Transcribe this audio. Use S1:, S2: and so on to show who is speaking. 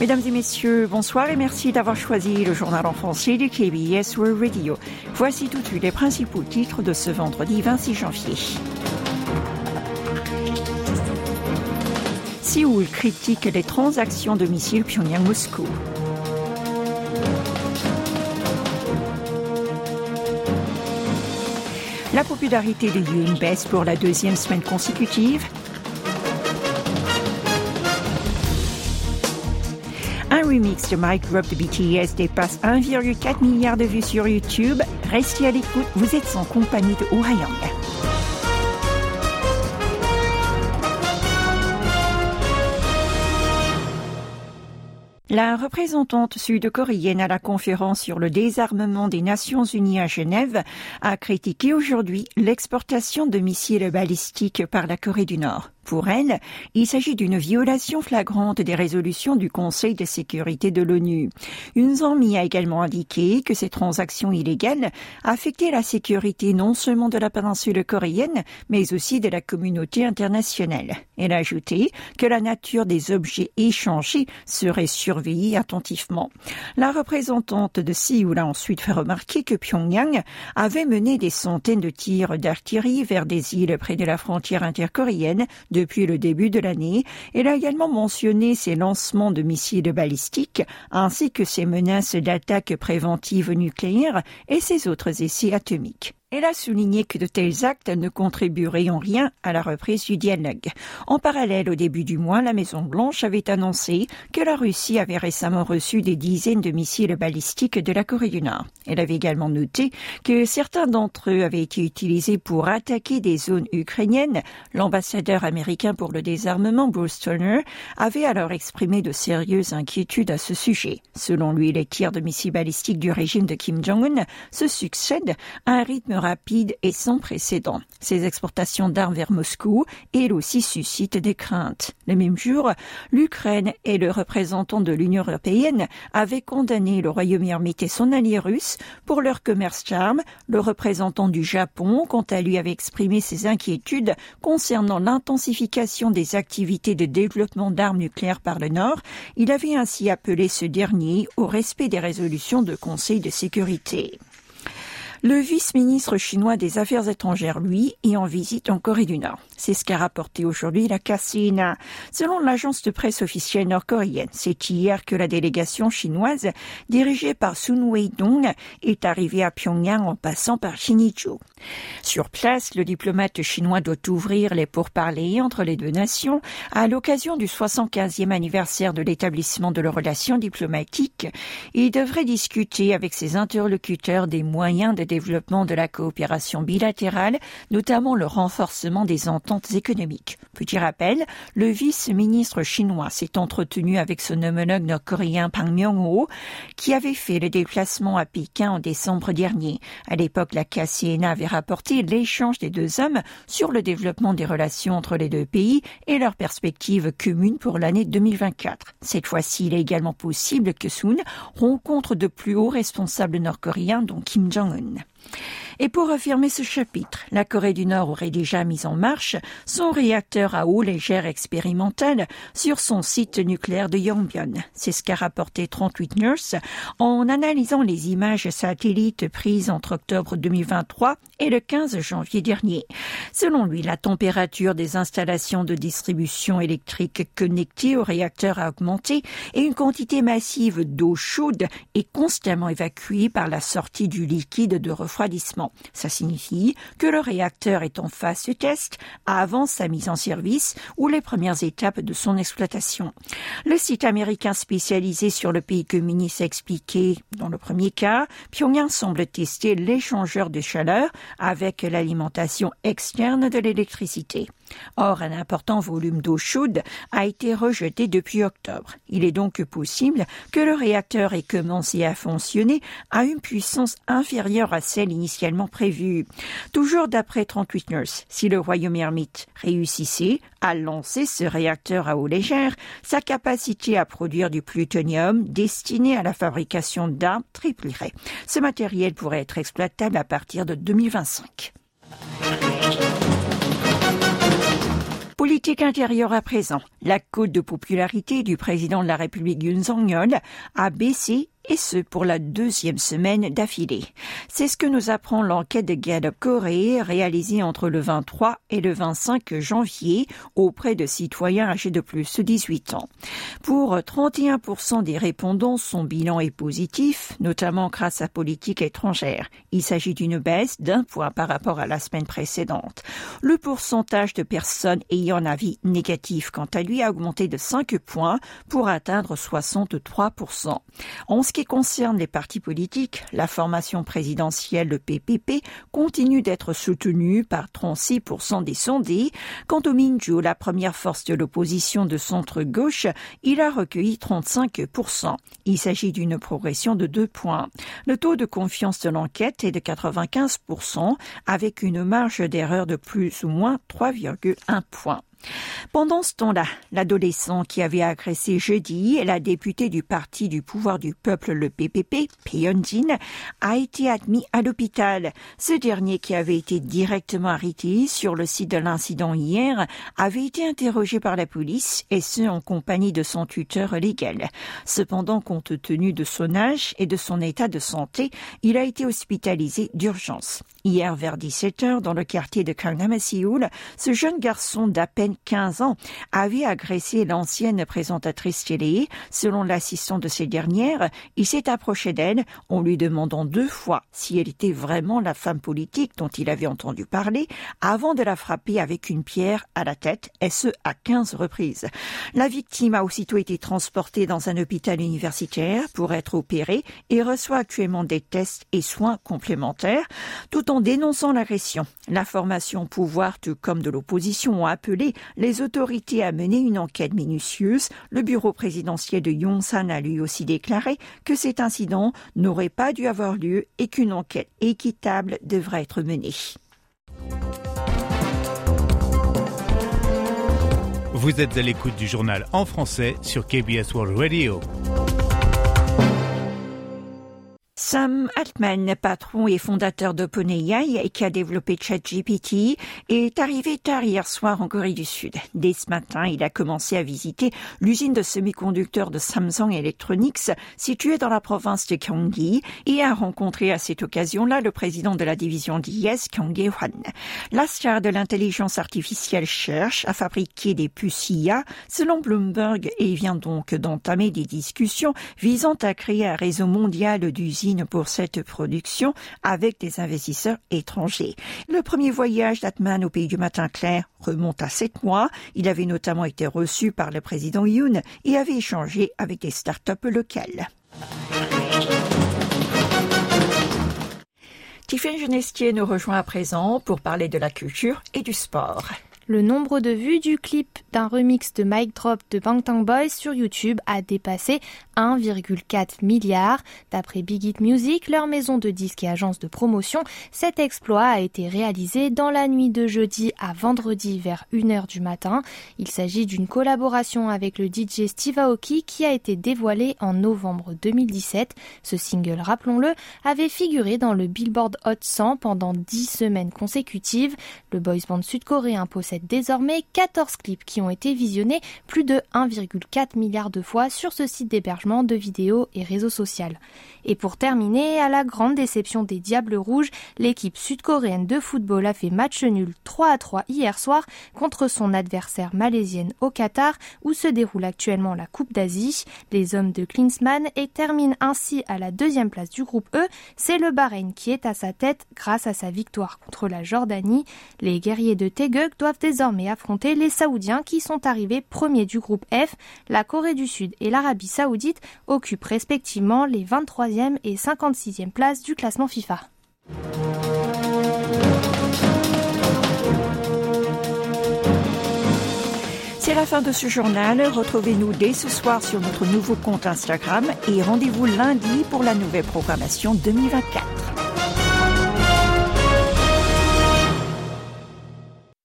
S1: Mesdames et messieurs, bonsoir et merci d'avoir choisi le journal en français du KBS World Radio. Voici tout de suite les principaux titres de ce vendredi 26 janvier. Séoul critique les transactions de missiles Pyongyang-Moscou. La popularité de Yoon baisse pour la deuxième semaine consécutive. Un remix de Mike Drop de BTS dépasse 1,4 milliard de vues sur YouTube. Restez à l'écoute, vous êtes en compagnie de Oh Ha-young. La représentante sud-coréenne à la conférence sur le désarmement des Nations Unies à Genève a critiqué aujourd'hui l'exportation de missiles balistiques par la Corée du Nord. Pour elle, il s'agit d'une violation flagrante des résolutions du Conseil de sécurité de l'ONU. Une Zami a également indiqué que ces transactions illégales affectaient la sécurité non seulement de la péninsule coréenne, mais aussi de la communauté internationale. Elle a ajouté que la nature des objets échangés serait surveillée attentivement. La représentante de Séoul a ensuite fait remarquer que Pyongyang avait mené des centaines de tirs d'artillerie vers des îles près de la frontière intercoréenne depuis le début de l'année. Elle a également mentionné ses lancements de missiles balistiques ainsi que ses menaces d'attaque préventive nucléaire et ses autres essais atomiques. Elle a souligné que de tels actes ne contribueraient en rien à la reprise du dialogue. En parallèle, au début du mois, la Maison-Blanche avait annoncé que la Russie avait récemment reçu des dizaines de missiles balistiques de la Corée du Nord. Elle avait également noté que certains d'entre eux avaient été utilisés pour attaquer des zones ukrainiennes. L'ambassadeur américain pour le désarmement, Bruce Turner, avait alors exprimé de sérieuses inquiétudes à ce sujet. Selon lui, les tirs de missiles balistiques du régime de Kim Jong-un se succèdent à un rythme rapide et sans précédent. Ces exportations d'armes vers Moscou, elles aussi, suscitent des craintes. Le même jour, l'Ukraine et le représentant de l'Union européenne avaient condamné le Royaume-Uni et son allié russe pour leur commerce d'armes. Le représentant du Japon, quant à lui, avait exprimé ses inquiétudes concernant l'intensification des activités de développement d'armes nucléaires par le Nord. Il avait ainsi appelé ce dernier au respect des résolutions de Conseil de sécurité. Le vice-ministre chinois des Affaires étrangères, lui, est en visite en Corée du Nord. C'est ce qu'a rapporté aujourd'hui la Cassina. Selon l'agence de presse officielle nord-coréenne, c'est hier que la délégation chinoise, dirigée par Sun Wei-dong, est arrivée à Pyongyang en passant par Shinichu. Sur place, le diplomate chinois doit ouvrir les pourparlers entre les deux nations à l'occasion du 75e anniversaire de l'établissement de leurs relations diplomatiques. Il devrait discuter avec ses interlocuteurs des moyens de développement de la coopération bilatérale, notamment le renforcement des ententes économiques. Petit rappel, le vice-ministre chinois s'est entretenu avec son homologue nord-coréen Pang Myung-ho, qui avait fait le déplacement à Pékin en décembre dernier. À l'époque, la KCNA avait rapporté l'échange des deux hommes sur le développement des relations entre les deux pays et leurs perspectives communes pour l'année 2024. Cette fois-ci, il est également possible que Soon rencontre de plus hauts responsables nord-coréens, dont Kim Jong-un. Ukraine. Et pour affirmer ce chapitre, la Corée du Nord aurait déjà mis en marche son réacteur à eau légère expérimental sur son site nucléaire de Yongbyon. C'est ce qu'a rapporté 38 Nurse en analysant les images satellites prises entre octobre 2023 et le 15 janvier dernier. Selon lui, la température des installations de distribution électrique connectées au réacteur a augmenté et une quantité massive d'eau chaude est constamment évacuée par la sortie du liquide de refroidissement. Ça signifie que le réacteur est en phase de test avant sa mise en service ou les premières étapes de son exploitation. Le site américain spécialisé sur le pays communiste a expliqué, dans le premier cas, Pyongyang semble tester l'échangeur de chaleur avec l'alimentation externe de l'électricité. Or, un important volume d'eau chaude a été rejeté depuis octobre. Il est donc possible que le réacteur ait commencé à fonctionner à une puissance inférieure à celle initialement prévue. Toujours d'après 38 Nurse, si le royaume ermite réussissait à lancer ce réacteur à eau légère, sa capacité à produire du plutonium destiné à la fabrication d'armes triplerait. Ce matériel pourrait être exploitable à partir de 2025. Politique intérieure à présent. La cote de popularité du président de la République Song-yeol a baissé et ce pour la deuxième semaine d'affilée. C'est ce que nous apprend l'enquête de Gallup Corée réalisée entre le 23 et le 25 janvier auprès de citoyens âgés de plus de 18 ans. Pour 31% des répondants, son bilan est positif, notamment grâce à politique étrangère. Il s'agit d'une baisse d'un point par rapport à la semaine précédente. Le pourcentage de personnes ayant un avis négatif, quant à lui, a augmenté de 5 points pour atteindre 63%. En ce qui concerne les partis politiques, la formation présidentielle, le PPP, continue d'être soutenue par 36% des sondés. Quant au Minju, la première force de l'opposition de centre-gauche, il a recueilli 35%. Il s'agit d'une progression de deux points. Le taux de confiance de l'enquête est de 95%, avec une marge d'erreur de plus ou moins 3,1 points. Pendant ce temps-là, l'adolescent qui avait agressé jeudi la députée du Parti du pouvoir du peuple, le PPP, Jin, a été admis à l'hôpital. Ce dernier, qui avait été directement arrêté sur le site de l'incident hier, avait été interrogé par la police et ce en compagnie de son tuteur légal. Cependant, compte tenu de son âge et de son état de santé, il a été hospitalisé d'urgence. Hier vers 17 heures, dans le quartier de Gangnam ce jeune garçon d'à 15 ans, avait agressé l'ancienne présentatrice télé. Selon l'assistant de ces dernières, il s'est approché d'elle en lui demandant deux fois si elle était vraiment la femme politique dont il avait entendu parler avant de la frapper avec une pierre à la tête, et ce à 15 reprises. La victime a aussitôt été transportée dans un hôpital universitaire pour être opérée et reçoit actuellement des tests et soins complémentaires tout en dénonçant l'agression. La formation pouvoir tout comme de l'opposition ont appelé les autorités à mener une enquête minutieuse. Le bureau présidentiel de Yongsan a lui aussi déclaré que cet incident n'aurait pas dû avoir lieu et qu'une enquête équitable devrait être menée.
S2: Vous êtes à l'écoute du journal en français sur KBS World Radio.
S1: Sam Altman, patron et fondateur d'OpenAI et qui a développé ChatGPT, est arrivé tard hier soir en Corée du Sud. Dès ce matin, il a commencé à visiter l'usine de semi-conducteurs de Samsung Electronics située dans la province de Gyeonggi et a rencontré à cette occasion-là le président de la division d'IS, Kyung hwan La star de l'intelligence artificielle cherche à fabriquer des puces IA selon Bloomberg et vient donc d'entamer des discussions visant à créer un réseau mondial d'usines pour cette production avec des investisseurs étrangers. Le premier voyage d'Atman au pays du matin clair remonte à sept mois. Il avait notamment été reçu par le président Yoon et avait échangé avec des start-up locales. Tiffany Genestier nous rejoint à présent pour parler de la culture et du sport.
S3: Le nombre de vues du clip d'un remix de Mic Drop de Bangtan Boys sur YouTube a dépassé 1,4 milliard. D'après Big Hit Music, leur maison de disques et agence de promotion, cet exploit a été réalisé dans la nuit de jeudi à vendredi vers 1h du matin. Il s'agit d'une collaboration avec le DJ Steve Aoki qui a été dévoilé en novembre 2017. Ce single, rappelons-le, avait figuré dans le Billboard Hot 100 pendant 10 semaines consécutives. Le boys band sud-coréen désormais 14 clips qui ont été visionnés plus de 1,4 milliard de fois sur ce site d'hébergement de vidéos et réseaux sociaux. Et pour terminer, à la grande déception des Diables Rouges, l'équipe sud-coréenne de football a fait match nul 3 à 3 hier soir contre son adversaire malaisienne au Qatar où se déroule actuellement la Coupe d'Asie. Les hommes de Klinsmann et terminent ainsi à la deuxième place du groupe E. C'est le Bahreïn qui est à sa tête grâce à sa victoire contre la Jordanie. Les guerriers de Teguk doivent désormais affronter les Saoudiens qui sont arrivés premiers du groupe F. La Corée du Sud et l'Arabie Saoudite occupent respectivement les 23e et 56e places du classement FIFA.
S1: C'est la fin de ce journal. Retrouvez-nous dès ce soir sur notre nouveau compte Instagram et rendez-vous lundi pour la nouvelle programmation 2024.